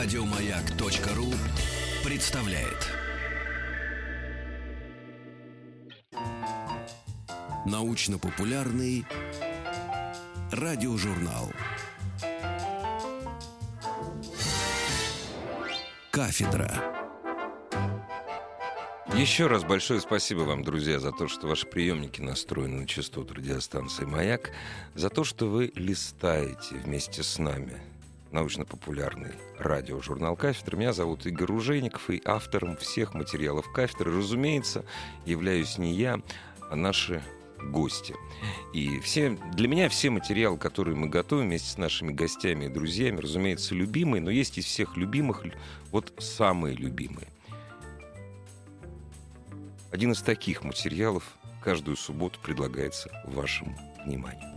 Радиомаяк.ру представляет. Научно-популярный радиожурнал. Кафедра. Еще раз большое спасибо вам, друзья, за то, что ваши приемники настроены на частоту радиостанции «Маяк», за то, что вы листаете вместе с нами научно-популярный радиожурнал «Кафедра». Меня зовут Игорь Ружейников, и автором всех материалов «Кафедры», разумеется, являюсь не я, а наши гости. И все, для меня все материалы, которые мы готовим вместе с нашими гостями и друзьями, разумеется, любимые, но есть из всех любимых вот самые любимые. Один из таких материалов каждую субботу предлагается вашему вниманию.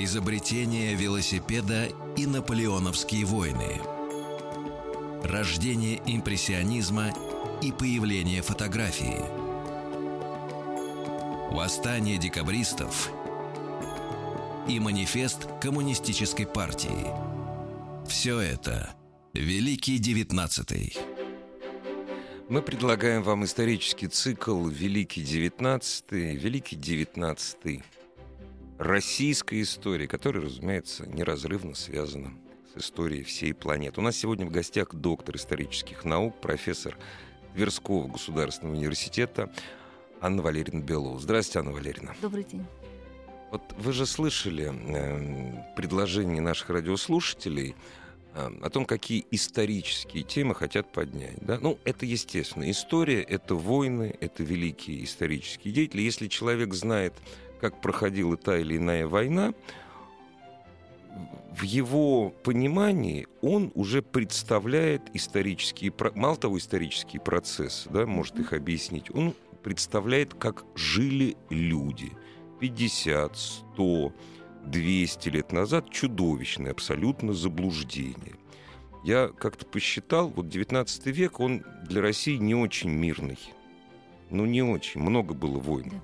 Изобретение велосипеда и наполеоновские войны. Рождение импрессионизма и появление фотографии. Восстание декабристов и манифест коммунистической партии. Все это Великий Девятнадцатый. Мы предлагаем вам исторический цикл «Великий девятнадцатый». Великий девятнадцатый российской истории, которая, разумеется, неразрывно связана с историей всей планеты. У нас сегодня в гостях доктор исторических наук, профессор Тверского государственного университета Анна Валерьевна Белова. Здравствуйте, Анна Валерьевна. Добрый день. Вот вы же слышали э, предложения наших радиослушателей э, о том, какие исторические темы хотят поднять. Да? Ну, это естественно. История — это войны, это великие исторические деятели. Если человек знает как проходила та или иная война, в его понимании он уже представляет исторические, мало того, исторические процессы, да, может их объяснить, он представляет, как жили люди 50, 100, 200 лет назад, чудовищное абсолютно заблуждение. Я как-то посчитал, вот 19 век, он для России не очень мирный. Ну, не очень. Много было войн.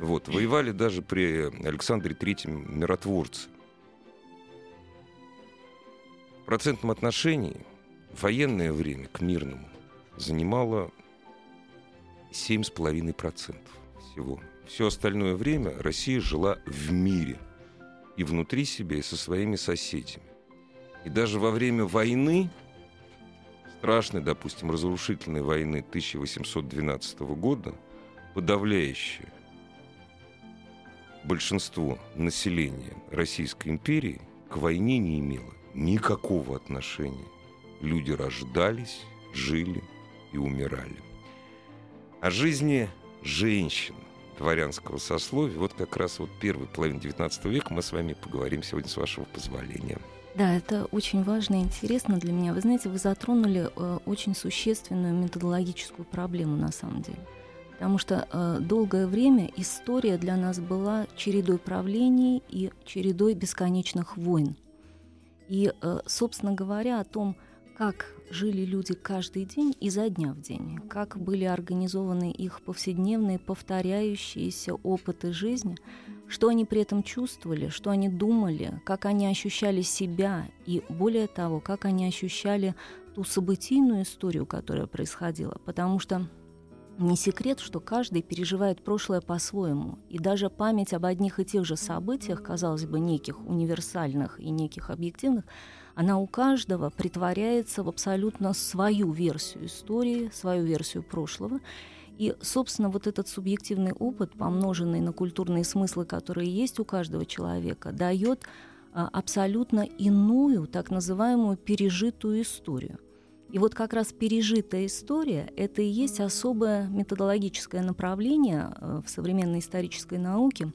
Вот. Воевали даже при Александре Третьем миротворцы. В процентном отношении военное время к мирному занимало 7,5% всего. Все остальное время Россия жила в мире. И внутри себя, и со своими соседями. И даже во время войны, страшной, допустим, разрушительной войны 1812 года, подавляющее большинство населения Российской империи к войне не имело никакого отношения. Люди рождались, жили и умирали. О жизни женщин дворянского сословия, вот как раз вот первой половины XIX века мы с вами поговорим сегодня с вашего позволения. Да, это очень важно и интересно для меня. Вы знаете, вы затронули э, очень существенную методологическую проблему на самом деле. Потому что э, долгое время история для нас была чередой правлений и чередой бесконечных войн. И, э, собственно говоря, о том, как жили люди каждый день изо дня в день, как были организованы их повседневные повторяющиеся опыты жизни, что они при этом чувствовали, что они думали, как они ощущали себя и, более того, как они ощущали ту событийную историю, которая происходила. Потому что не секрет, что каждый переживает прошлое по-своему, и даже память об одних и тех же событиях, казалось бы, неких универсальных и неких объективных, она у каждого притворяется в абсолютно свою версию истории, свою версию прошлого. И, собственно, вот этот субъективный опыт, помноженный на культурные смыслы, которые есть у каждого человека, дает а, абсолютно иную, так называемую пережитую историю. И вот как раз пережитая история — это и есть особое методологическое направление э, в современной исторической науке.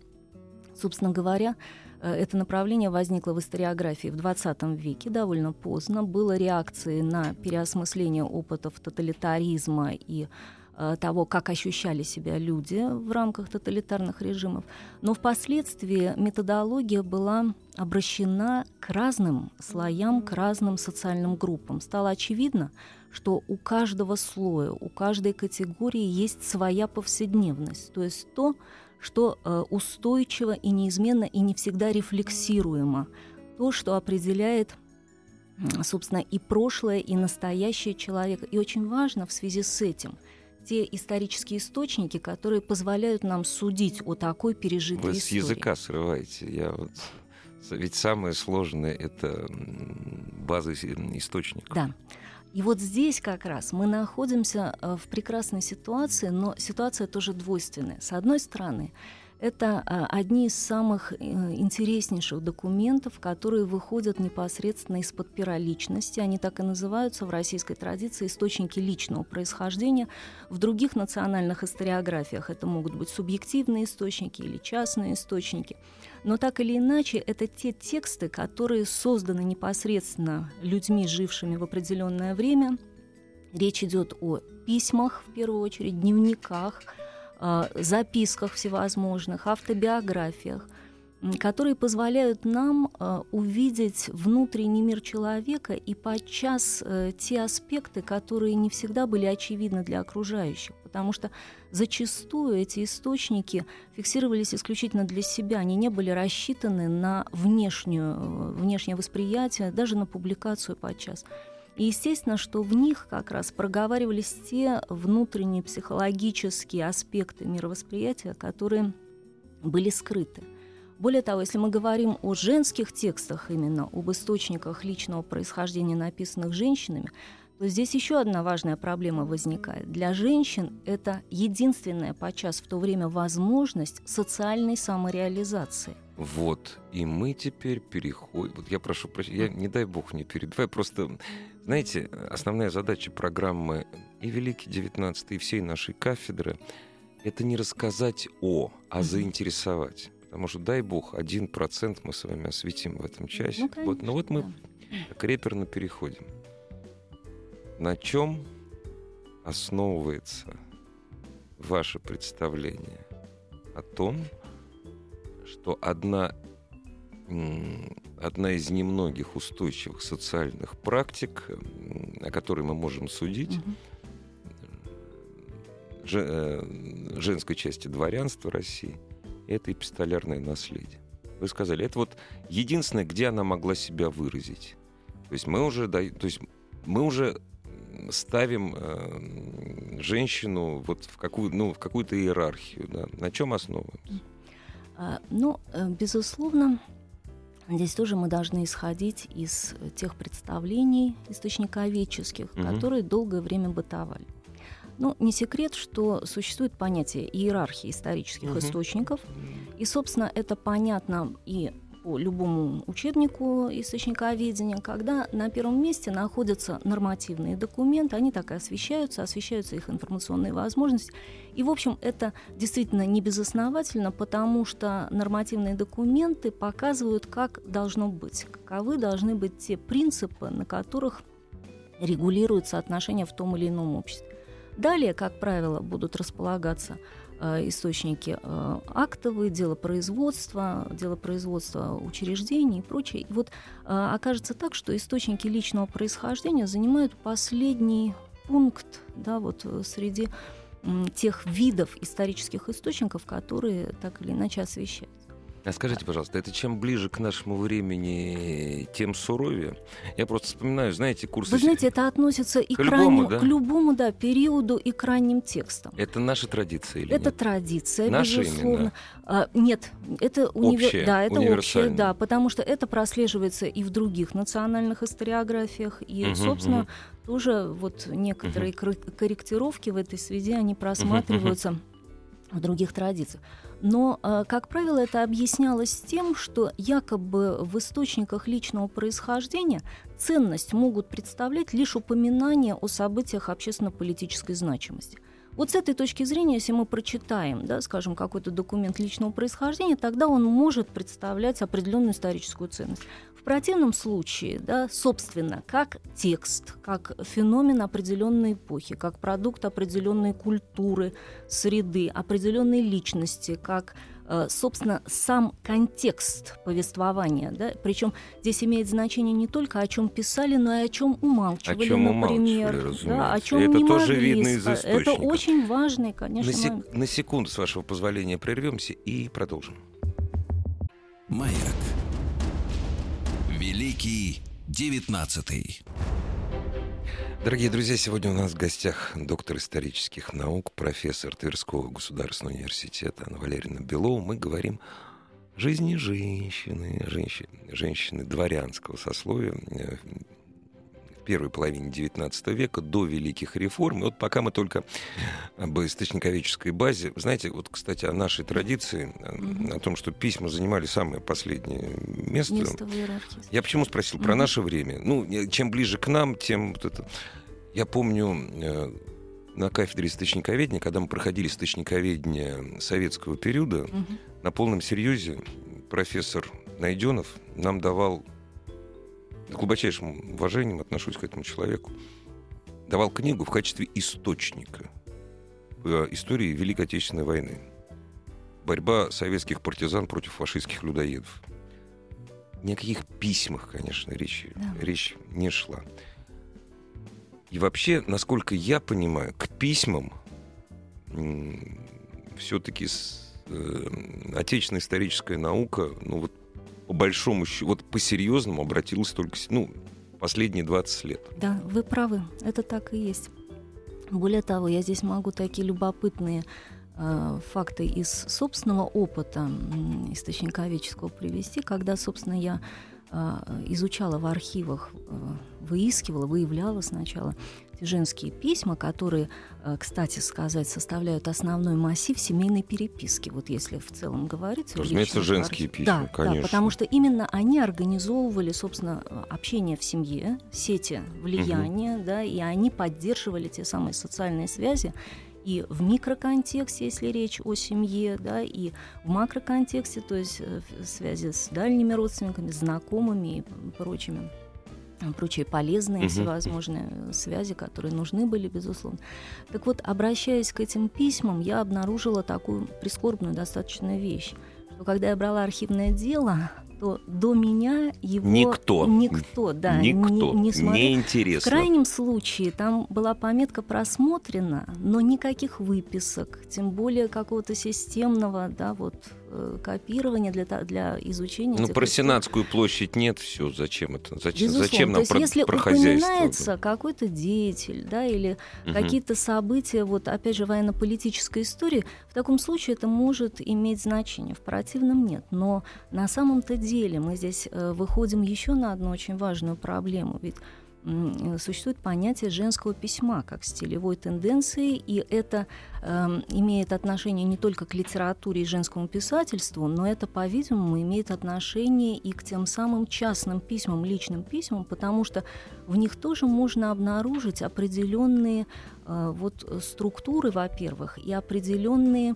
Собственно говоря, э, это направление возникло в историографии в XX веке, довольно поздно. Было реакцией на переосмысление опытов тоталитаризма и того, как ощущали себя люди в рамках тоталитарных режимов. Но впоследствии методология была обращена к разным слоям, к разным социальным группам. Стало очевидно, что у каждого слоя, у каждой категории есть своя повседневность, то есть то, что э, устойчиво и неизменно и не всегда рефлексируемо, то, что определяет собственно, и прошлое, и настоящее человека. И очень важно в связи с этим те исторические источники, которые позволяют нам судить о такой пережитой Вы истории. с языка срываете. Я вот... Ведь самое сложное — это база источников. Да. И вот здесь как раз мы находимся э, в прекрасной ситуации, но ситуация тоже двойственная. С одной стороны, это а, одни из самых э, интереснейших документов, которые выходят непосредственно из-под пера личности. Они так и называются в российской традиции источники личного происхождения. В других национальных историографиях это могут быть субъективные источники или частные источники. Но так или иначе, это те тексты, которые созданы непосредственно людьми, жившими в определенное время. Речь идет о письмах, в первую очередь, дневниках, записках всевозможных, автобиографиях, которые позволяют нам э, увидеть внутренний мир человека и подчас э, те аспекты, которые не всегда были очевидны для окружающих, потому что зачастую эти источники фиксировались исключительно для себя, они не были рассчитаны на внешнюю, внешнее восприятие, даже на публикацию подчас. И естественно, что в них как раз проговаривались те внутренние психологические аспекты мировосприятия, которые были скрыты. Более того, если мы говорим о женских текстах, именно об источниках личного происхождения, написанных женщинами, то здесь еще одна важная проблема возникает. Для женщин это единственная подчас в то время возможность социальной самореализации. Вот, и мы теперь переходим. Вот я прошу прощения, я не дай бог не перебиваю, просто знаете, основная задача программы и Великий XIX, и всей нашей кафедры — это не рассказать о, а заинтересовать. Потому что, дай бог, один процент мы с вами осветим в этом часе. Ну, конечно, вот, ну вот мы да. так реперно переходим. На чем основывается ваше представление о том, что одна одна из немногих устойчивых социальных практик, о которой мы можем судить, угу. женской части дворянства России, это эпистолярное наследие. Вы сказали, это вот единственное, где она могла себя выразить. То есть мы уже, то есть мы уже ставим э, женщину вот в какую, ну, в какую-то иерархию. Да? На чем основываемся? А, ну, э, безусловно, Здесь тоже мы должны исходить из тех представлений источниковедческих, угу. которые долгое время бытовали. Ну, не секрет, что существует понятие иерархии исторических угу. источников, и, собственно, это понятно и по любому учебнику источниковедения, когда на первом месте находятся нормативные документы, они так и освещаются, освещаются их информационные возможности. И, в общем, это действительно не безосновательно, потому что нормативные документы показывают, как должно быть, каковы должны быть те принципы, на которых регулируются отношения в том или ином обществе. Далее, как правило, будут располагаться источники э, актовые, дело производства, дело производства учреждений и прочее. И вот э, окажется так, что источники личного происхождения занимают последний пункт да, вот среди тех видов исторических источников, которые так или иначе освещают. А скажите, пожалуйста, это чем ближе к нашему времени, тем суровее? Я просто вспоминаю, знаете, курсы... Вы знаете, это относится и к, к, любому, ранним, да? к любому да, периоду, и к ранним текстам. Это наша традиция или Это нет? традиция, наша безусловно. Именно. А, нет, это, универ... общее, да, это общее, да, потому что это прослеживается и в других национальных историографиях, и, угу, собственно, угу. тоже вот некоторые угу. корректировки в этой связи, они просматриваются угу, угу. в других традициях. Но, э, как правило, это объяснялось тем, что якобы в источниках личного происхождения ценность могут представлять лишь упоминания о событиях общественно-политической значимости. Вот с этой точки зрения, если мы прочитаем, да, скажем, какой-то документ личного происхождения, тогда он может представлять определенную историческую ценность. В противном случае, да, собственно, как текст, как феномен определенной эпохи, как продукт определенной культуры, среды, определенной личности, как э, собственно, сам контекст повествования. Да? Причем здесь имеет значение не только о чем писали, но и о чем умалчивали, о чем например. Умалчивали, да, о чем это не тоже могли видно из источников. Это очень важный, конечно. На, сек- на секунду, с вашего позволения, прервемся и продолжим. Маяк. Великий девятнадцатый. Дорогие друзья, сегодня у нас в гостях доктор исторических наук, профессор Тверского государственного университета Анна Валерьевна Белова. Мы говорим о жизни женщины, женщины, женщины дворянского сословия э, первой половине XIX века, до великих реформ. И вот пока мы только об источниковедческой базе. Знаете, вот, кстати, о нашей традиции, mm-hmm. о том, что письма занимали самое последнее место. Место в иерархии. Я почему спросил mm-hmm. про наше время? Ну, чем ближе к нам, тем вот это... Я помню э, на кафедре источниковедения, когда мы проходили источниковедение советского периода, угу. на полном серьезе профессор Найденов нам давал, с глубочайшим уважением отношусь к этому человеку, давал книгу в качестве источника по истории Великой Отечественной войны. Борьба советских партизан против фашистских людоедов. Ни о каких письмах, конечно, речи, да. речь не шла. И вообще, насколько я понимаю, к письмам все-таки э, отечественная историческая наука, ну вот по большому счету, вот по-серьезному обратилась только, ну, последние 20 лет. Да, вы правы, это так и есть. Более того, я здесь могу такие любопытные э, факты из собственного опыта источниковедческого привести, когда, собственно, я а, изучала в архивах, а, выискивала, выявляла сначала женские письма, которые, а, кстати сказать, составляют основной массив семейной переписки. Вот если в целом говорить. Разумеется, женские письма, да, конечно. Да, потому что именно они организовывали, собственно, общение в семье, сети влияния, угу. да, и они поддерживали те самые социальные связи, и в микроконтексте, если речь о семье, да, и в макроконтексте, то есть э, в связи с дальними родственниками, знакомыми и прочими прочие полезные uh-huh. всевозможные связи, которые нужны были, безусловно. Так вот, обращаясь к этим письмам, я обнаружила такую прискорбную достаточно вещь, что когда я брала архивное дело, что до меня его никто, никто, да, никто, не, не, смотрел. не интересно. В крайнем случае там была пометка просмотрена, но никаких выписок, тем более какого-то системного, да, вот Э, копирования для, для изучения. Ну, про Сенатскую площадь нет, все, зачем это? Зачем, Безусловно. зачем нам То есть, про, если про упоминается какой-то деятель, да, или угу. какие-то события, вот опять же, военно-политической истории, в таком случае это может иметь значение, в противном нет. Но на самом-то деле мы здесь э, выходим еще на одну очень важную проблему, ведь существует понятие женского письма как стилевой тенденции, и это э, имеет отношение не только к литературе и женскому писательству, но это, по-видимому, имеет отношение и к тем самым частным письмам, личным письмам, потому что в них тоже можно обнаружить определенные э, вот структуры, во-первых, и определенные Э,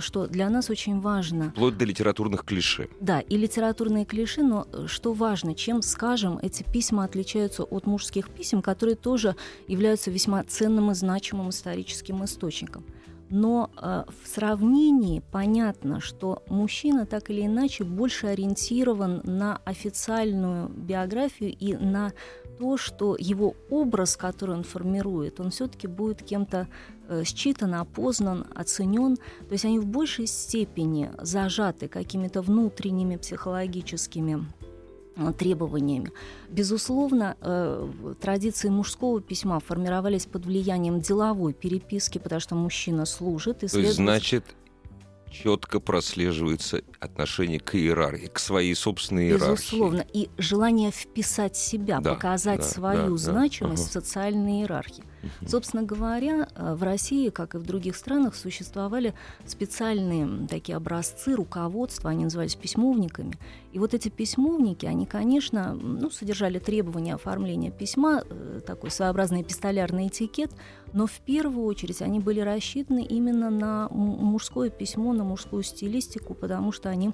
что для нас очень важно. Вплоть до литературных клише. Да, и литературные клише, но э, что важно, чем, скажем, эти письма отличаются от мужских писем, которые тоже являются весьма ценным и значимым историческим источником. Но э, в сравнении понятно, что мужчина так или иначе больше ориентирован на официальную биографию и на то, что его образ, который он формирует, он все-таки будет кем-то э, считан, опознан, оценен. То есть они в большей степени зажаты какими-то внутренними психологическими э, требованиями. Безусловно, э, традиции мужского письма формировались под влиянием деловой переписки, потому что мужчина служит. И То есть, значит, четко прослеживается отношение к иерархии, к своей собственной иерархии. Безусловно. И желание вписать себя, да, показать да, свою да, значимость да. в социальной иерархии. Угу. Собственно говоря, э, в России, как и в других странах, существовали специальные такие образцы руководства, они назывались письмовниками. И вот эти письмовники, они, конечно, ну, содержали требования оформления письма, э, такой своеобразный эпистолярный этикет, но в первую очередь они были рассчитаны именно на мужское письмо, на мужскую стилистику, потому что они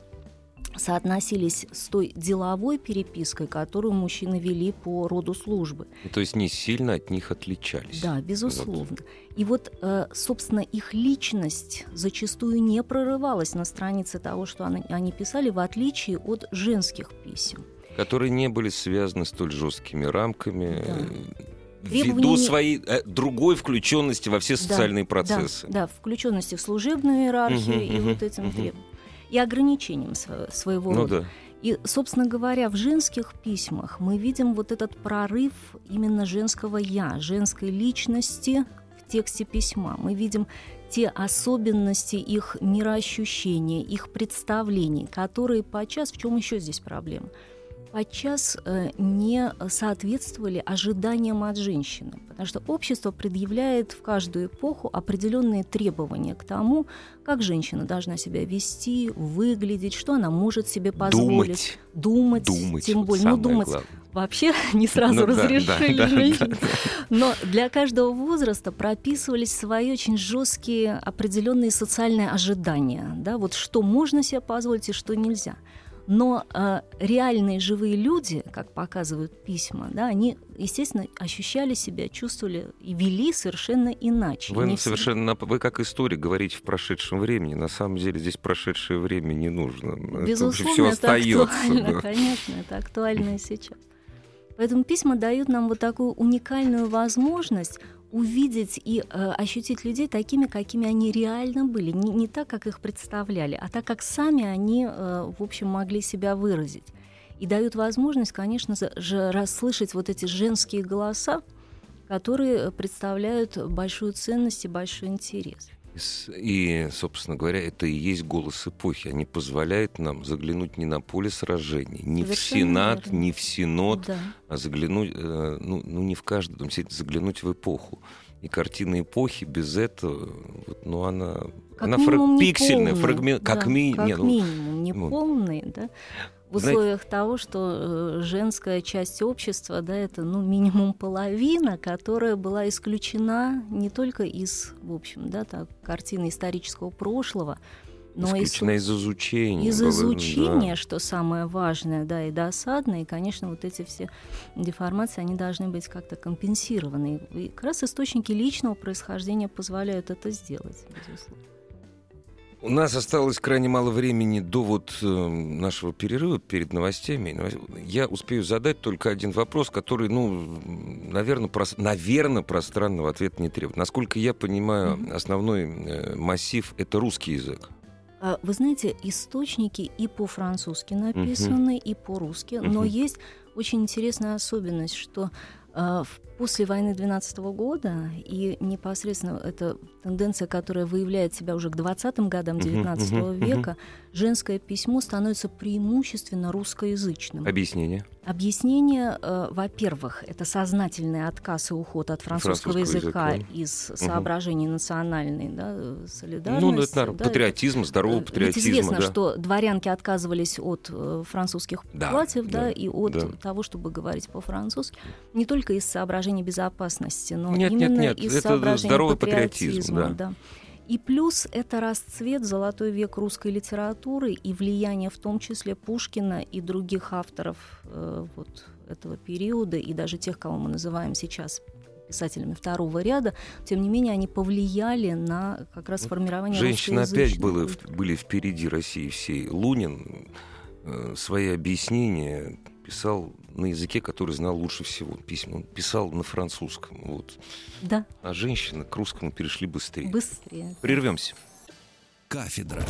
соотносились с той деловой перепиской, которую мужчины вели по роду службы. То есть не сильно от них отличались. Да, безусловно. Вот. И вот, э, собственно, их личность зачастую не прорывалась на странице того, что они писали, в отличие от женских писем. Которые не были связаны столь жесткими рамками. Да э, ввиду своей э, другой включенности во все социальные да, процессы. Да, да включенности в служебную иерархию угу, и угу, вот этим угу. требованиям. И ограничением своего ну, рода. Да. И, собственно говоря, в женских письмах мы видим вот этот прорыв именно женского «я», женской личности в тексте письма. Мы видим те особенности их мироощущения, их представлений, которые подчас, в чем еще здесь проблема – подчас э, не соответствовали ожиданиям от женщины, потому что общество предъявляет в каждую эпоху определенные требования к тому, как женщина должна себя вести, выглядеть, что она может себе позволить. Думать. Думать, думать тем более. Ну, думать главное. вообще не сразу ну, разрешили да. Да, да, да. Но для каждого возраста прописывались свои очень жесткие определенные социальные ожидания. Да, вот что можно себе позволить и что нельзя. Но э, реальные живые люди, как показывают письма, да, они, естественно, ощущали себя, чувствовали и вели совершенно иначе. Вы не совершенно, вы как историк говорите в прошедшем времени. На самом деле здесь прошедшее время не нужно. Безусловно, это, все это остается, актуально, да. конечно, это актуально и сейчас. Поэтому письма дают нам вот такую уникальную возможность увидеть и э, ощутить людей такими, какими они реально были. Не, не так, как их представляли, а так, как сами они, э, в общем, могли себя выразить. И дают возможность, конечно же, расслышать вот эти женские голоса, которые представляют большую ценность и большой интерес. И, собственно говоря, это и есть голос эпохи. Они позволяют нам заглянуть не на поле сражений, не Совершенно в Сенат, верно. не в Синод, да. а заглянуть, э, ну, ну не в каждый дом, заглянуть в эпоху. И картина эпохи без этого, ну она, как она фраг... пиксельная, фрагмент, да, как, ми... как не, ну, минимум, не ну, полный, да в условиях Знаете... того, что э, женская часть общества, да, это ну минимум половина, которая была исключена не только из, в общем, да, так, картины исторического прошлого, но исключена из, из изучения. Из изучения, да. что самое важное, да, и досадное, и, конечно, вот эти все деформации, они должны быть как-то компенсированы. И как раз источники личного происхождения позволяют это сделать, безусловно. У нас осталось крайне мало времени до вот э, нашего перерыва перед новостями. Я успею задать только один вопрос, который, ну, наверное, прос... наверное пространного ответа не требует. Насколько я понимаю, основной э, массив это русский язык. А, вы знаете, источники и по-французски написаны, uh-huh. и по-русски, uh-huh. но есть очень интересная особенность, что э, после войны 12 года, и непосредственно это тенденция, которая выявляет себя уже к 20-м годам 19 uh-huh, uh-huh, века, uh-huh. женское письмо становится преимущественно русскоязычным. Объяснение? Объяснение, э, во-первых, это сознательный отказ и уход от французского, французского языка, языка из соображений национальной да, солидарности. Ну, это, наверное, да, патриотизм, это, здоровый патриотизм. Ведь известно, да. что дворянки отказывались от э, французских да, платьев да, да, и от да. того, чтобы говорить по-французски, не только из соображений соображений безопасности, но нет, именно нет, нет. из это соображений здоровый патриотизма. Патриотизм, да. Да. И плюс это расцвет, золотой век русской литературы и влияние в том числе Пушкина и других авторов э, вот этого периода, и даже тех, кого мы называем сейчас писателями второго ряда, тем не менее они повлияли на как раз формирование Женщины опять были, были впереди России всей. Лунин э, свои объяснения писал на языке, который знал лучше всего письма. Он писал на французском. Вот. Да. А женщины к русскому перешли быстрее. Быстрее. Прервемся. Кафедра.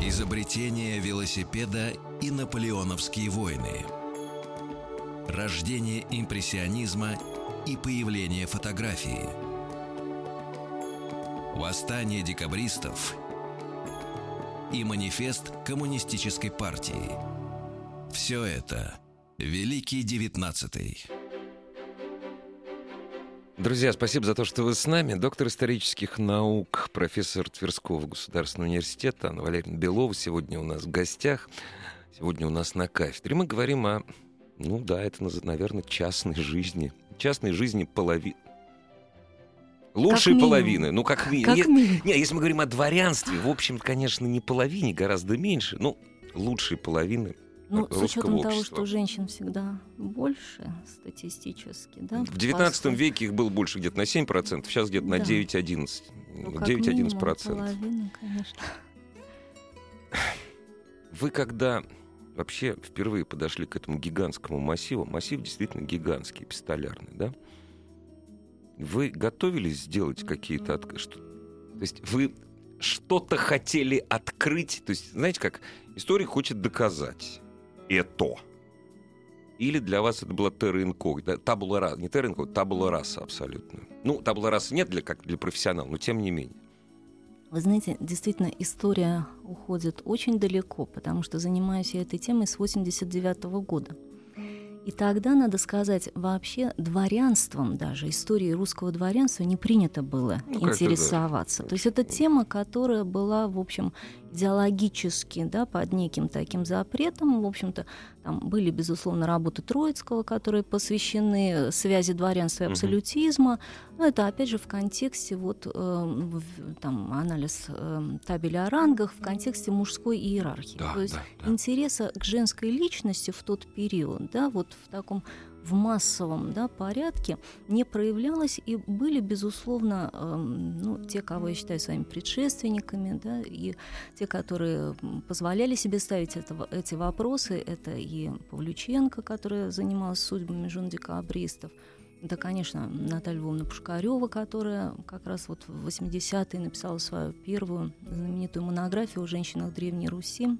Изобретение велосипеда и наполеоновские войны. Рождение импрессионизма и появление фотографии. Восстание декабристов и манифест коммунистической партии – все это Великий Девятнадцатый. Друзья, спасибо за то, что вы с нами. Доктор исторических наук, профессор Тверского государственного университета Анна Валерьевна Белова сегодня у нас в гостях. Сегодня у нас на кафедре. Мы говорим о, ну да, это, наверное, частной жизни. Частной жизни половины Лучшей половины. Ну, как, ми... как ми... Не, если мы говорим о дворянстве, в общем, конечно, не половине, гораздо меньше. Ну, лучшей половины ну, с учетом общества. того, что женщин всегда больше статистически, да? В XIX веке их было больше где-то на 7%, сейчас где-то да. на 9-11%. Ну, 9-11%. Половина, конечно. Вы когда вообще впервые подошли к этому гигантскому массиву, массив действительно гигантский, пистолярный, да? Вы готовились сделать какие-то... От... Что... То есть вы что-то хотели открыть. То есть, знаете как, история хочет доказать это. Или для вас это была терра инкогнита, табула раса, не терра инкогнита, табула раса абсолютно. Ну, табула раса нет для, как для профессионала, но тем не менее. Вы знаете, действительно, история уходит очень далеко, потому что занимаюсь я этой темой с 89 года. И тогда, надо сказать, вообще дворянством даже, историей русского дворянства не принято было ну, интересоваться. Да. То есть это тема, которая была, в общем, идеологически, да, под неким таким запретом. В общем-то, там были, безусловно, работы Троицкого, которые посвящены связи дворянства и абсолютизма. Но это, опять же, в контексте вот, э, там, анализ э, табеля о рангах, в контексте мужской иерархии. Да, То есть да, да. интереса к женской личности в тот период, да, вот в таком в массовом да, порядке не проявлялось, и были, безусловно, э, ну, те, кого я считаю своими предшественниками, да, и те, которые позволяли себе ставить это, эти вопросы, это и Павлюченко, которая занималась судьбами жен-декабристов, да, конечно, Наталья Львовна Пушкарева, которая как раз вот в 80-е написала свою первую знаменитую монографию о женщинах Древней Руси,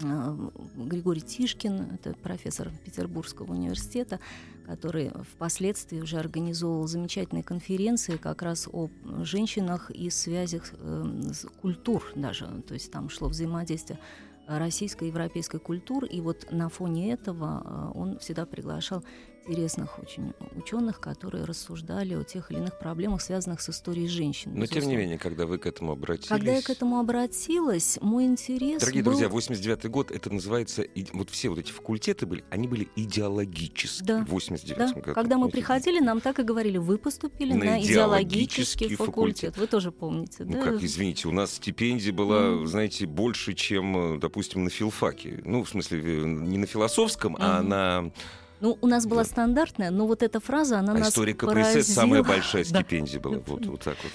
Григорий Тишкин, это профессор Петербургского университета, который впоследствии уже организовывал замечательные конференции как раз о женщинах и связях э, культур даже, то есть там шло взаимодействие российской и европейской культур, и вот на фоне этого э, он всегда приглашал интересных очень ученых, которые рассуждали о тех или иных проблемах, связанных с историей женщин. Но тем не менее, когда вы к этому обратились... Когда я к этому обратилась, мой интерес Дорогие был... друзья, 89 год, это называется... Вот все вот эти факультеты были, они были идеологические да. в 89 да. году. Когда мы приходили, нам так и говорили, вы поступили на, на идеологический, факультет. факультет. Вы тоже помните, ну, да? как, извините, у нас стипендия была, mm. знаете, больше, чем, допустим, на филфаке. Ну, в смысле, не на философском, mm. а на ну, у нас была стандартная, но вот эта фраза, она а нас история КПСС самая большая стипендия была. Вот, вот так вот.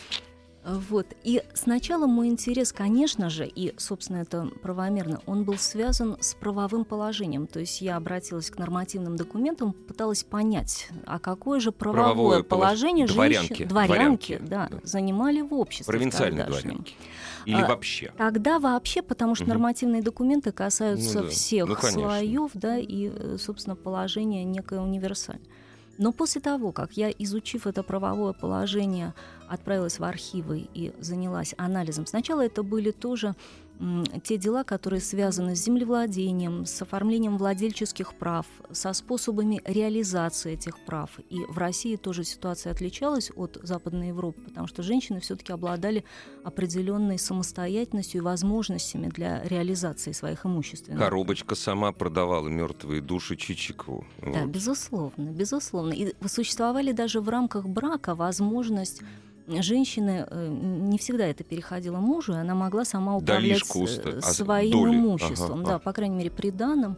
Вот. И сначала мой интерес, конечно же, и, собственно, это правомерно, он был связан с правовым положением. То есть я обратилась к нормативным документам, пыталась понять, а какое же правовое, правовое положение дворянки, женщин, дворянки, дворянки да, да. занимали в обществе. Провинциальные дворянки. Или а, вообще? Тогда вообще, потому что угу. нормативные документы касаются ну, да. всех ну, слоев, да, и, э, собственно, положение некое универсальное. Но после того, как я, изучив это правовое положение, отправилась в архивы и занялась анализом, сначала это были тоже те дела, которые связаны с землевладением, с оформлением владельческих прав, со способами реализации этих прав. И в России тоже ситуация отличалась от Западной Европы, потому что женщины все-таки обладали определенной самостоятельностью и возможностями для реализации своих имущественных. Коробочка сама продавала мертвые души Чичикову. Да, вот. безусловно, безусловно. И существовали даже в рамках брака возможность женщины э, не всегда это переходило мужу, и она могла сама управлять а своим доли. имуществом, ага, да, ага. по крайней мере, приданным.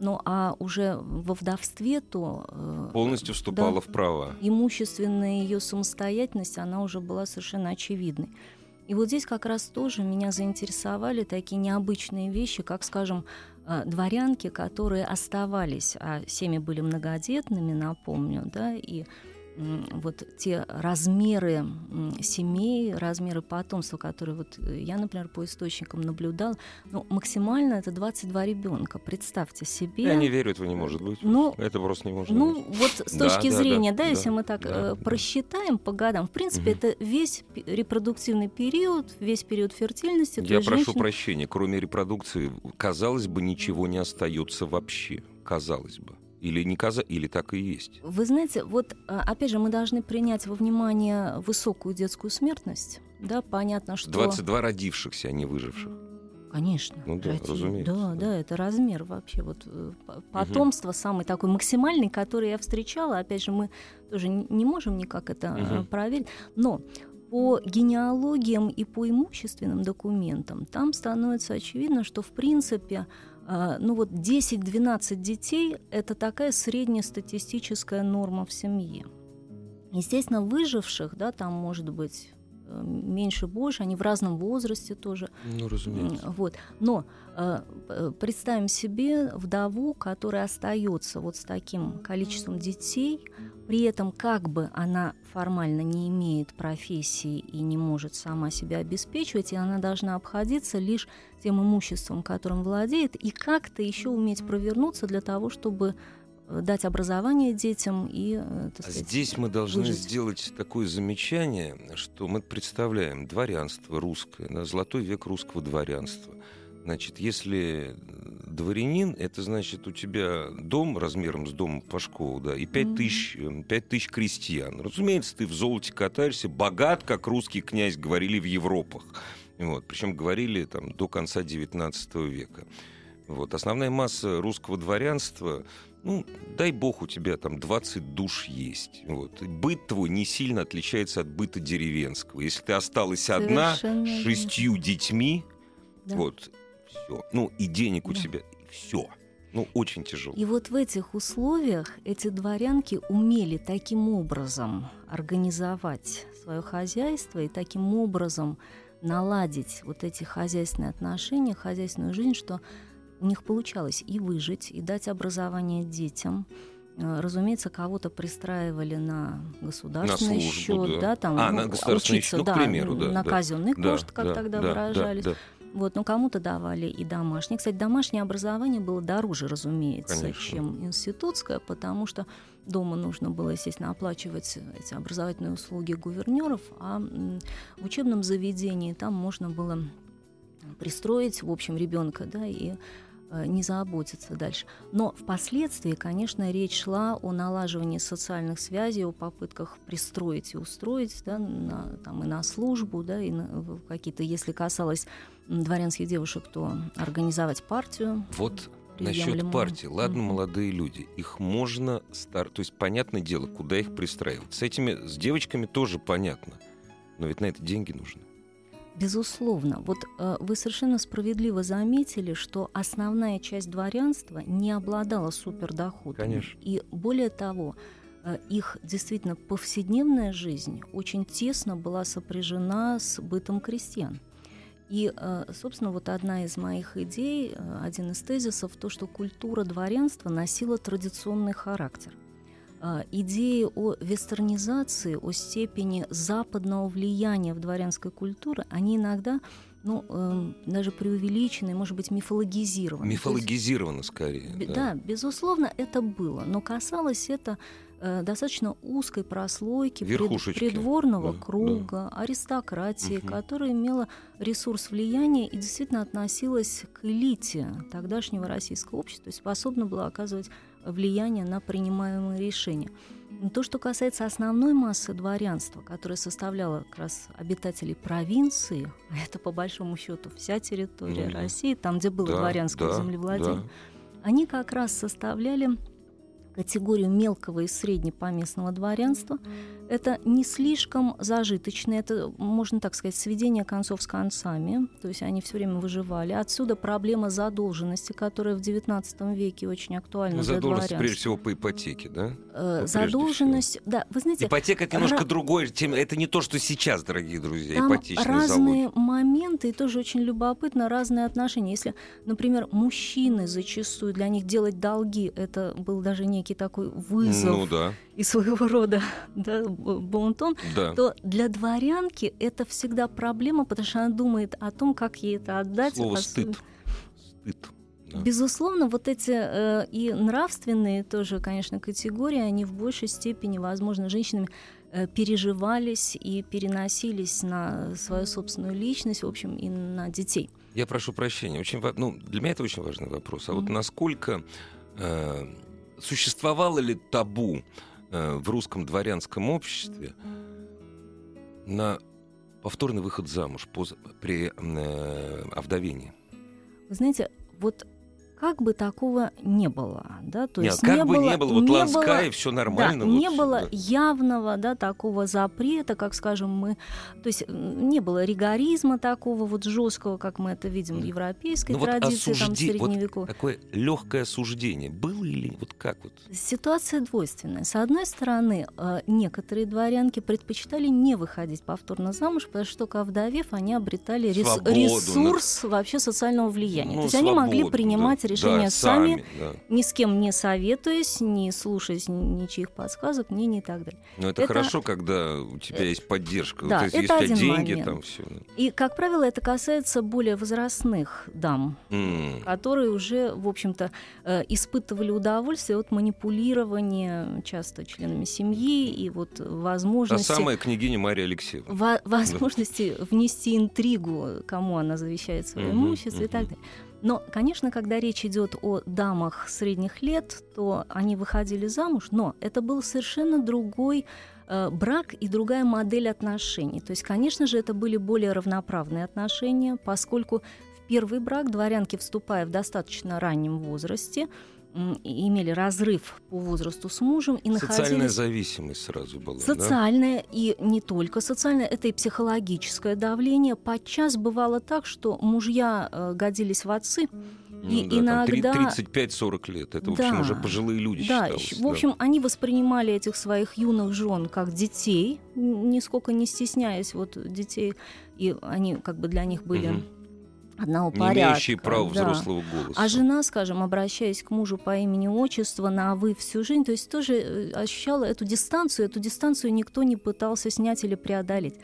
Ну а уже во вдовстве то э, полностью вступала да, в право. Имущественная ее самостоятельность, она уже была совершенно очевидной. И вот здесь как раз тоже меня заинтересовали такие необычные вещи, как, скажем, э, дворянки, которые оставались, а семьи были многодетными, напомню, да, и вот те размеры семей, размеры потомства, которые вот э, я, например, по источникам наблюдал, ну, максимально это 22 ребенка. Представьте себе. Я не верю, этого не может быть. Ну, это просто не может ну, быть. Ну, вот с точки да, зрения, да, да, да, если мы так да, э, просчитаем по годам, в принципе, угу. это весь репродуктивный период, весь период фертильности. Я прошу женщина... прощения, кроме репродукции, казалось бы, ничего не остается вообще. Казалось бы. Или не каза, или так и есть? Вы знаете, вот а, опять же мы должны принять во внимание высокую детскую смертность. Да, понятно, что... 22 родившихся, а не выживших. Конечно. Ну да, Ради... разумеется. Да, да, это размер вообще. Вот э, потомство угу. самый такой максимальный, который я встречала. Опять же, мы тоже не можем никак это угу. проверить. Но по генеалогиям и по имущественным документам там становится очевидно, что в принципе ну вот 10-12 детей – это такая среднестатистическая норма в семье. Естественно, выживших, да, там может быть меньше, больше, они в разном возрасте тоже. Ну, разумеется. Вот. Но э, представим себе вдову, которая остается вот с таким количеством детей, при этом как бы она формально не имеет профессии и не может сама себя обеспечивать, и она должна обходиться лишь тем имуществом, которым владеет, и как-то еще уметь провернуться для того, чтобы Э, дать образование детям и... Э, так сказать, Здесь мы должны выжить. сделать такое замечание, что мы представляем дворянство русское, да, золотой век русского дворянства. Значит, если дворянин, это значит у тебя дом размером с домом Пашкова, да, и 5 тысяч, 5 э, тысяч крестьян. Разумеется, ты в золоте катаешься, богат, как русский князь говорили в Европах. Вот, причем говорили там до конца XIX века. Вот. Основная масса русского дворянства ну, дай бог, у тебя там 20 душ есть. Вот. быт твой не сильно отличается от быта деревенского. Если ты осталась одна с шестью детьми, да. вот, все. Ну, и денег да. у тебя, все. Ну, очень тяжело. И вот в этих условиях эти дворянки умели таким образом организовать свое хозяйство и таким образом наладить вот эти хозяйственные отношения, хозяйственную жизнь, что у них получалось и выжить, и дать образование детям. Э, разумеется, кого-то пристраивали на государственный на службу, счет, да. да, там а, ну, на государственный учиться, счет, ну, да, к примеру, да, на да, казенный да, кошт, как да, тогда да, выражались. Да, да. Вот, но кому-то давали и домашнее. Кстати, домашнее образование было дороже, разумеется, Конечно. чем институтское, потому что дома нужно было, естественно, оплачивать эти образовательные услуги гувернеров, а в учебном заведении там можно было пристроить, в общем, ребенка, да, и не заботиться дальше. Но впоследствии, конечно, речь шла о налаживании социальных связей, о попытках пристроить и устроить да, на, там, и на службу, да, и на какие-то, если касалось дворянских девушек, то организовать партию. Вот насчет партии. Ладно, молодые люди, их можно стар, то есть понятное дело, куда их пристраивать. С этими, с девочками тоже понятно, но ведь на это деньги нужны. Безусловно. Вот э, вы совершенно справедливо заметили, что основная часть дворянства не обладала супердоходом. Конечно. И более того, э, их действительно повседневная жизнь очень тесно была сопряжена с бытом крестьян. И, э, собственно, вот одна из моих идей, э, один из тезисов, то, что культура дворянства носила традиционный характер – идеи о вестернизации, о степени западного влияния в дворянской культуре, они иногда ну, э, даже преувеличены, может быть, мифологизированы. Мифологизировано есть, скорее. Да. да, безусловно, это было, но касалось это э, достаточно узкой прослойки пред, придворного да, круга, да. аристократии, угу. которая имела ресурс влияния и действительно относилась к элите тогдашнего российского общества, то есть способна была оказывать влияние на принимаемые решения. То, что касается основной массы дворянства, которая составляла как раз обитателей провинции, а это по большому счету вся территория mm-hmm. России, там, где было да, дворянское да, землевладение, да. они как раз составляли категорию мелкого и среднепоместного дворянства. Это не слишком зажиточно, это, можно так сказать, сведение концов с концами, то есть они все время выживали. Отсюда проблема задолженности, которая в XIX веке очень актуальна для дворянства. прежде всего по ипотеке, да? Э, ну, задолженность, всего. да, вы знаете... Ипотека — это немножко ра... другое, это не то, что сейчас, дорогие друзья, Там ипотечные разные залоги. моменты, и тоже очень любопытно, разные отношения. Если, например, мужчины зачастую, для них делать долги, это был даже не некий такой вызов ну, да. и своего рода да, бонтон, да. то для дворянки это всегда проблема, потому что она думает о том, как ей это отдать. Слово стыд. Стыд. Да. Безусловно, вот эти э, и нравственные тоже, конечно, категории, они в большей степени, возможно, женщинами э, переживались и переносились на свою собственную личность, в общем, и на детей. Я прошу прощения, очень, ну, для меня это очень важный вопрос. А mm-hmm. вот насколько э, существовало ли табу э, в русском дворянском обществе на повторный выход замуж при э, овдовении? Вы знаете, вот как бы такого не было, да, то Нет, есть как не бы было, не было, вот не Ланская, было- все да, нормально. не вот, было да. явного, да, такого запрета, как, скажем, мы, то есть не было ригоризма такого вот жесткого, как мы это видим в европейской Ну вот традиции, там, осужди- вот средневековой. Такое легкое осуждение было или вот как вот? Ситуация двойственная. С одной стороны, э, некоторые дворянки предпочитали не выходить повторно замуж, потому что только овдовев, они обретали рес- Свободу, ресурс вообще социального влияния. Ну, То есть они могли свободу, принимать да. Решения Да, сами, да. ни с кем не советуясь, не слушаясь ничьих подсказок, ни, ни и так далее. Но это, Это- хорошо, когда у тебя есть поддержка. да, есть, это тебя один деньги, момент. там все. И, как правило, это касается более возрастных дам, которые уже, в общем-то, э, испытывали удовольствие от манипулирования часто членами семьи и вот Та возможности... самая княгиня Мария Алексеевна. во- возможности внести интригу, кому она завещает свое имущество и так далее. Но, конечно, когда речь идет о дамах средних лет, то они выходили замуж, но это был совершенно другой э, брак и другая модель отношений. То есть, конечно же, это были более равноправные отношения, поскольку в первый брак дворянки, вступая в достаточно раннем возрасте, имели разрыв по возрасту с мужем и Социальная находились зависимость сразу была. да? Социальное и не только социальное, это и психологическое давление. Подчас бывало так, что мужья э, годились в отцы, Ну и да, там три- иногда- 35-40 лет. Это, в общем, Да. уже пожилые люди да, считалось. в общем, они воспринимали этих своих юных жен как детей, нисколько не стесняясь вот детей, и они как бы для них были Мгм. Одного Не порядка. имеющие права да. взрослого голоса. А жена, скажем, обращаясь к мужу по имени отчеству на «вы» всю жизнь, то есть тоже э, ощущала эту дистанцию, эту дистанцию никто не пытался снять или преодолеть.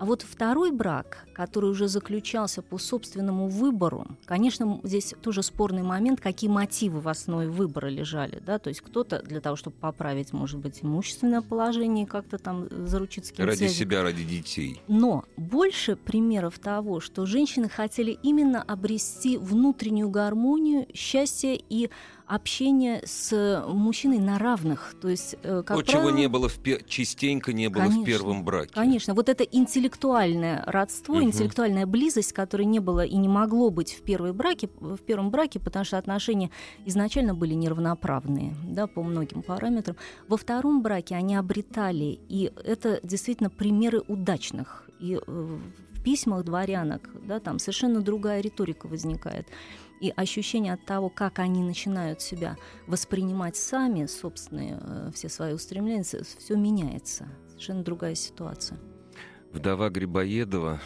А вот второй брак, который уже заключался по собственному выбору, конечно, здесь тоже спорный момент, какие мотивы в основе выбора лежали, да, то есть кто-то для того, чтобы поправить, может быть, имущественное положение, как-то там э, заручиться какими-то Ради связями. себя, ради детей. Но больше примеров того, что женщины хотели именно обрести внутреннюю гармонию, счастье и общение с мужчиной на равных. То есть, э, как То, чего правило, не было в пе- частенько не было в Конечно, первом браке. Конечно, вот это интеллектуальное родство, Мгм. интеллектуальная близость, которой не было и не могло быть в, первой браке, в первом браке, потому что отношения изначально были неравноправные да, по многим параметрам. Во втором браке они обретали, и это действительно примеры удачных. И э, в письмах дворянок да, там совершенно другая риторика возникает. И ощущение от того, как они начинают себя воспринимать сами, собственные э, все свои устремления, все меняется. Совершенно другая ситуация. Вдова Грибоедова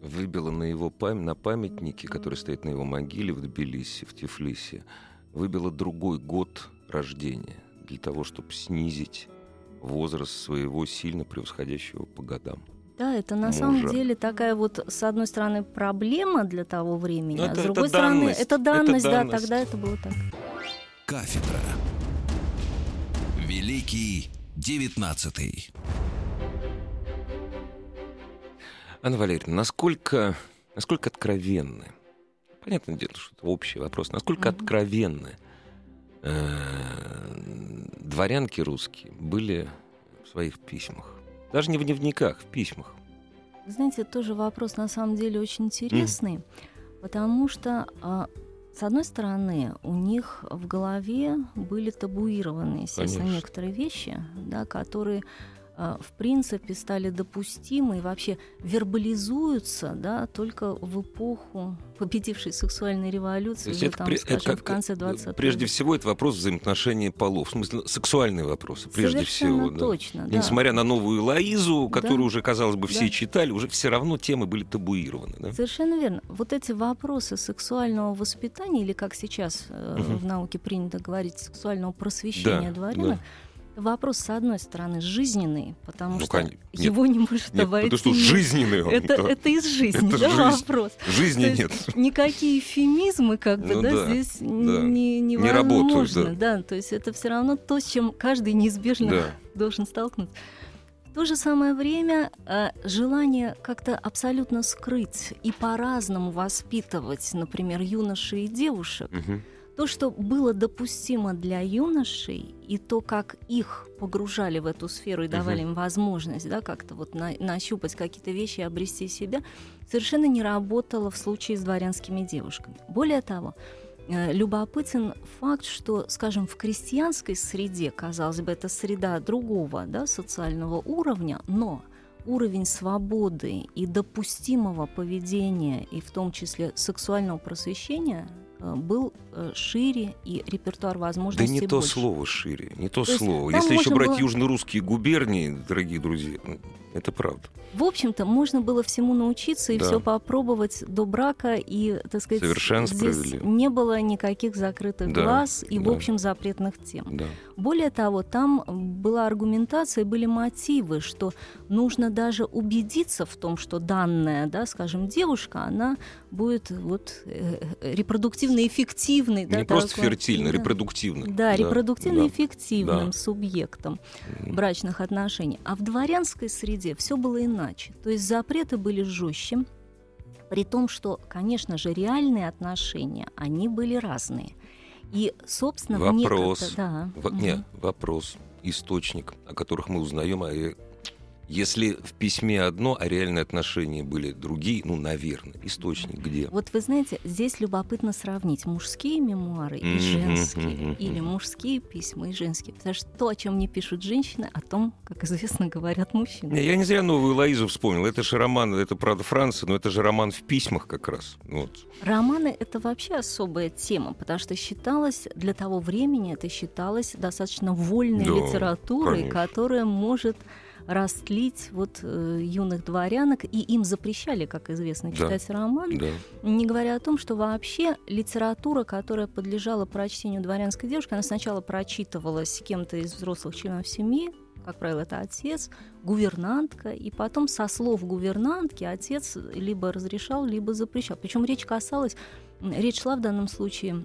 выбила на его пам- на памятнике, который стоит на его могиле в Тбилиси, в Тифлисе, выбила другой год рождения для того, чтобы снизить возраст своего сильно превосходящего по годам. Да, это на мужа. самом деле такая вот, с одной стороны, проблема для того времени, Ну, а это- с другой это стороны, данность. это Это данность, да, данность. тогда это было так. Кафедра. Великий девятнадцатый. Анна Валерьевна, насколько, насколько откровенны, понятное дело, что это общий вопрос, насколько Мгм. откровенны э, дворянки русские были в своих письмах? Даже не в дневниках, в письмах. Знаете, тоже вопрос на самом деле очень интересный, потому что, а, с одной стороны, у них в голове были табуированы, естественно, Конечно. некоторые вещи, да, которые в принципе стали допустимы и вообще вербализуются да, только в эпоху победившей сексуальной революции, уже, там, пре- скажем, как- в конце 20 Прежде всего, это вопрос взаимоотношений полов. В смысле, сексуальные вопросы, прежде Совершенно всего. да. точно, И да. Несмотря на новую Лоизу, которую Да. уже, казалось бы, все Да. читали, уже все равно темы были табуированы. да? Совершенно верно. Вот эти вопросы сексуального воспитания, или как сейчас э, Мгм. в науке принято говорить, сексуального просвещения Да, дворянок, вопрос, с одной стороны, жизненный, потому Ну, что кон- нет, его не может Нет, обойти. потому что жизненный он. это, да. это из жизни, Это да, жизнь. вопрос. Жизни То есть нет. Никакие эфемизмы, как бы, Ну да, да, здесь да. не, Не работают, невозможно. да. то есть это все равно то, с чем каждый неизбежно Да. должен столкнуться. В то же самое время э, желание как-то абсолютно скрыть и по-разному воспитывать, например, юношей и девушек, Мгм. То, что было допустимо для юношей, и то, как их погружали в эту сферу и давали им возможность да, как-то вот на- нащупать какие-то вещи и обрести себя, совершенно не работало в случае с дворянскими девушками. Более того, Э, любопытен факт, что, скажем, в крестьянской среде, казалось бы, это среда другого да, социального уровня, но уровень свободы и допустимого поведения, и в том числе сексуального просвещения, был э, шире и репертуар возможностей Да не больше. то слово шире, не то, То слово. есть Если еще брать было- южно-русские губернии, дорогие друзья, ну, это правда. В общем-то, можно было всему научиться и Да. все попробовать до брака, и, так сказать, Совершенно здесь не было никаких закрытых Да, глаз и, в да. общем, запретных тем. Да. Более того, там была аргументация, были мотивы, что нужно даже убедиться в том, что данная, да, скажем, девушка, она будет вот э, э, репродуктивно эффективной. да, не просто такой- фертильно, да. репродуктивно. Да, репродуктивно да. эффективным Да. субъектом М. брачных отношений. А в дворянской среде все было иначе. То есть запреты были жестче, при том, что, конечно же, реальные отношения, они были разные. И, собственно, Вопрос. как-то- да, Во-. Не, вопрос, источник, о которых мы узнаем, а если в письме одно, а реальные отношения были другие, ну, наверное, источник где? Вот вы знаете, здесь любопытно сравнить мужские мемуары и женские, или мужские письма и женские. Потому что то, о чем не пишут женщины, о том, как известно, говорят мужчины. Не, я не зря новую Лоизу вспомнил. Это же роман, это правда Франция, но это же роман в письмах как раз. Вот. Романы — это вообще особая тема, потому что считалось, для того времени это считалось достаточно вольной Да, литературой, конечно. которая может растлить вот э, юных дворянок, и им запрещали, как известно, Да. читать романы, Да. не говоря о том, что вообще литература, которая подлежала прочтению дворянской девушки, она сначала прочитывалась кем-то из взрослых членов семьи, как правило, это отец, гувернантка, и потом со слов гувернантки отец либо разрешал, либо запрещал. Причем речь касалась, речь шла в данном случае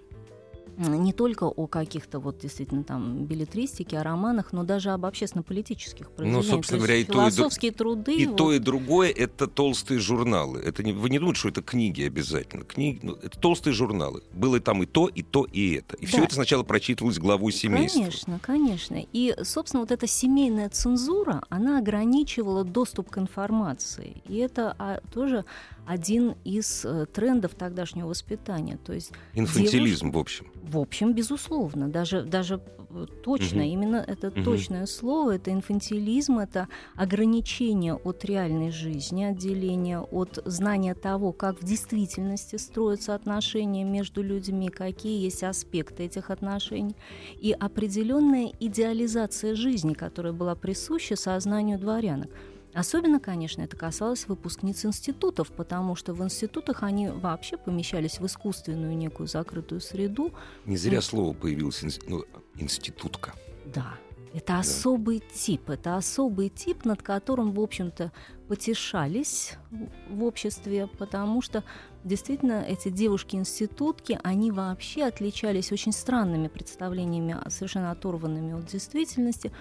не только о каких-то вот действительно там билетристике, о романах, но даже об общественно-политических произведениях. Ну, собственно То говоря, и то, философские труды. И вот. то, и другое — это толстые журналы. Это не, вы не думаете, что это книги обязательно. Книги, ну, это толстые журналы. Было там и то, и то, и это. И все Да. это сначала прочитывалось главой семейства. Конечно, конечно. И, собственно, вот эта семейная цензура, она ограничивала доступ к информации. И это а, тоже один из э, трендов тогдашнего воспитания. То есть, Инфантилизм, в общем. в общем, безусловно, даже, даже э, точно, Мгм. именно это Мгм. точное слово, это инфантилизм, это ограничение от реальной жизни, отделение от знания того, как в действительности строятся отношения между людьми, какие есть аспекты этих отношений, и определенная идеализация жизни, которая была присуща сознанию дворянок. Особенно, конечно, это касалось выпускниц институтов, потому что в институтах они вообще помещались в искусственную некую закрытую среду, Не зря Ну. слово появилось, ну, институтка. Да, это особый тип, это особый тип, над которым, в общем-то, потешались в- в обществе, потому что действительно эти девушки-институтки, они вообще отличались очень странными представлениями, а, совершенно оторванными от действительности.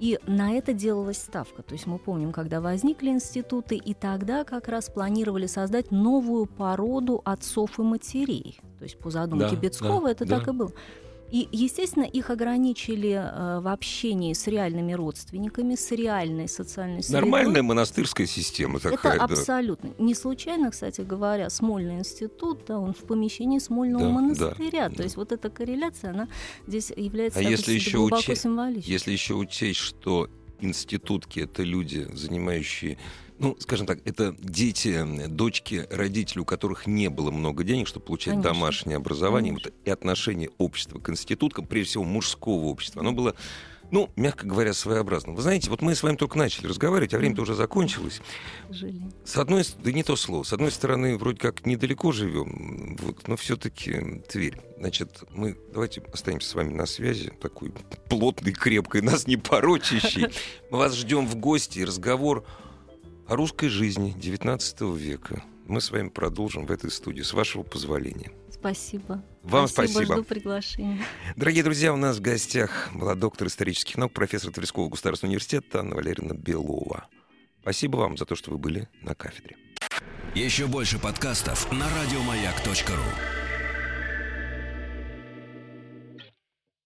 И на это делалась ставка. То есть мы помним, когда возникли институты, и тогда как раз планировали создать новую породу отцов и матерей. То есть по задумке Да, Бецкого да, это да. так и было. И, естественно, их ограничили э, в общении с реальными родственниками, с реальной социальной средой. Нормальная монастырская система такая, Это да. абсолютно. Не случайно, кстати говоря, Смольный институт, да, он в помещении Смольного Да, монастыря. да, То есть вот эта корреляция, она здесь является А если еще глубоко учесть- символичной. Если еще учесть, что институтки — это люди, занимающие... Ну, скажем так, это дети, дочки родителей, у которых не было много денег, чтобы получать Конечно. домашнее образование. Конечно. Вот, и отношение общества к институткам, прежде всего мужского общества, оно было, ну, мягко говоря, своеобразным. Вы знаете, вот мы с вами только начали разговаривать, а время-то уже закончилось. сожалению. С одной, с- да не то слово, с одной стороны, вроде как недалеко живем, вот, но все-таки Тверь. Значит, мы давайте останемся с вами на связи, такой плотной, крепкой, нас не порочащей. Мы вас ждем в гости, разговор о русской жизни XIX века. Мы с вами продолжим в этой студии, с вашего позволения. Спасибо. Вам спасибо. Жду приглашения. Дорогие друзья, у нас в гостях была доктор исторических наук, профессор Тверского государственного университета Анна Валерьевна Белова. Спасибо вам за то, что вы были на кафедре. Еще больше подкастов на радиомаяк.ру.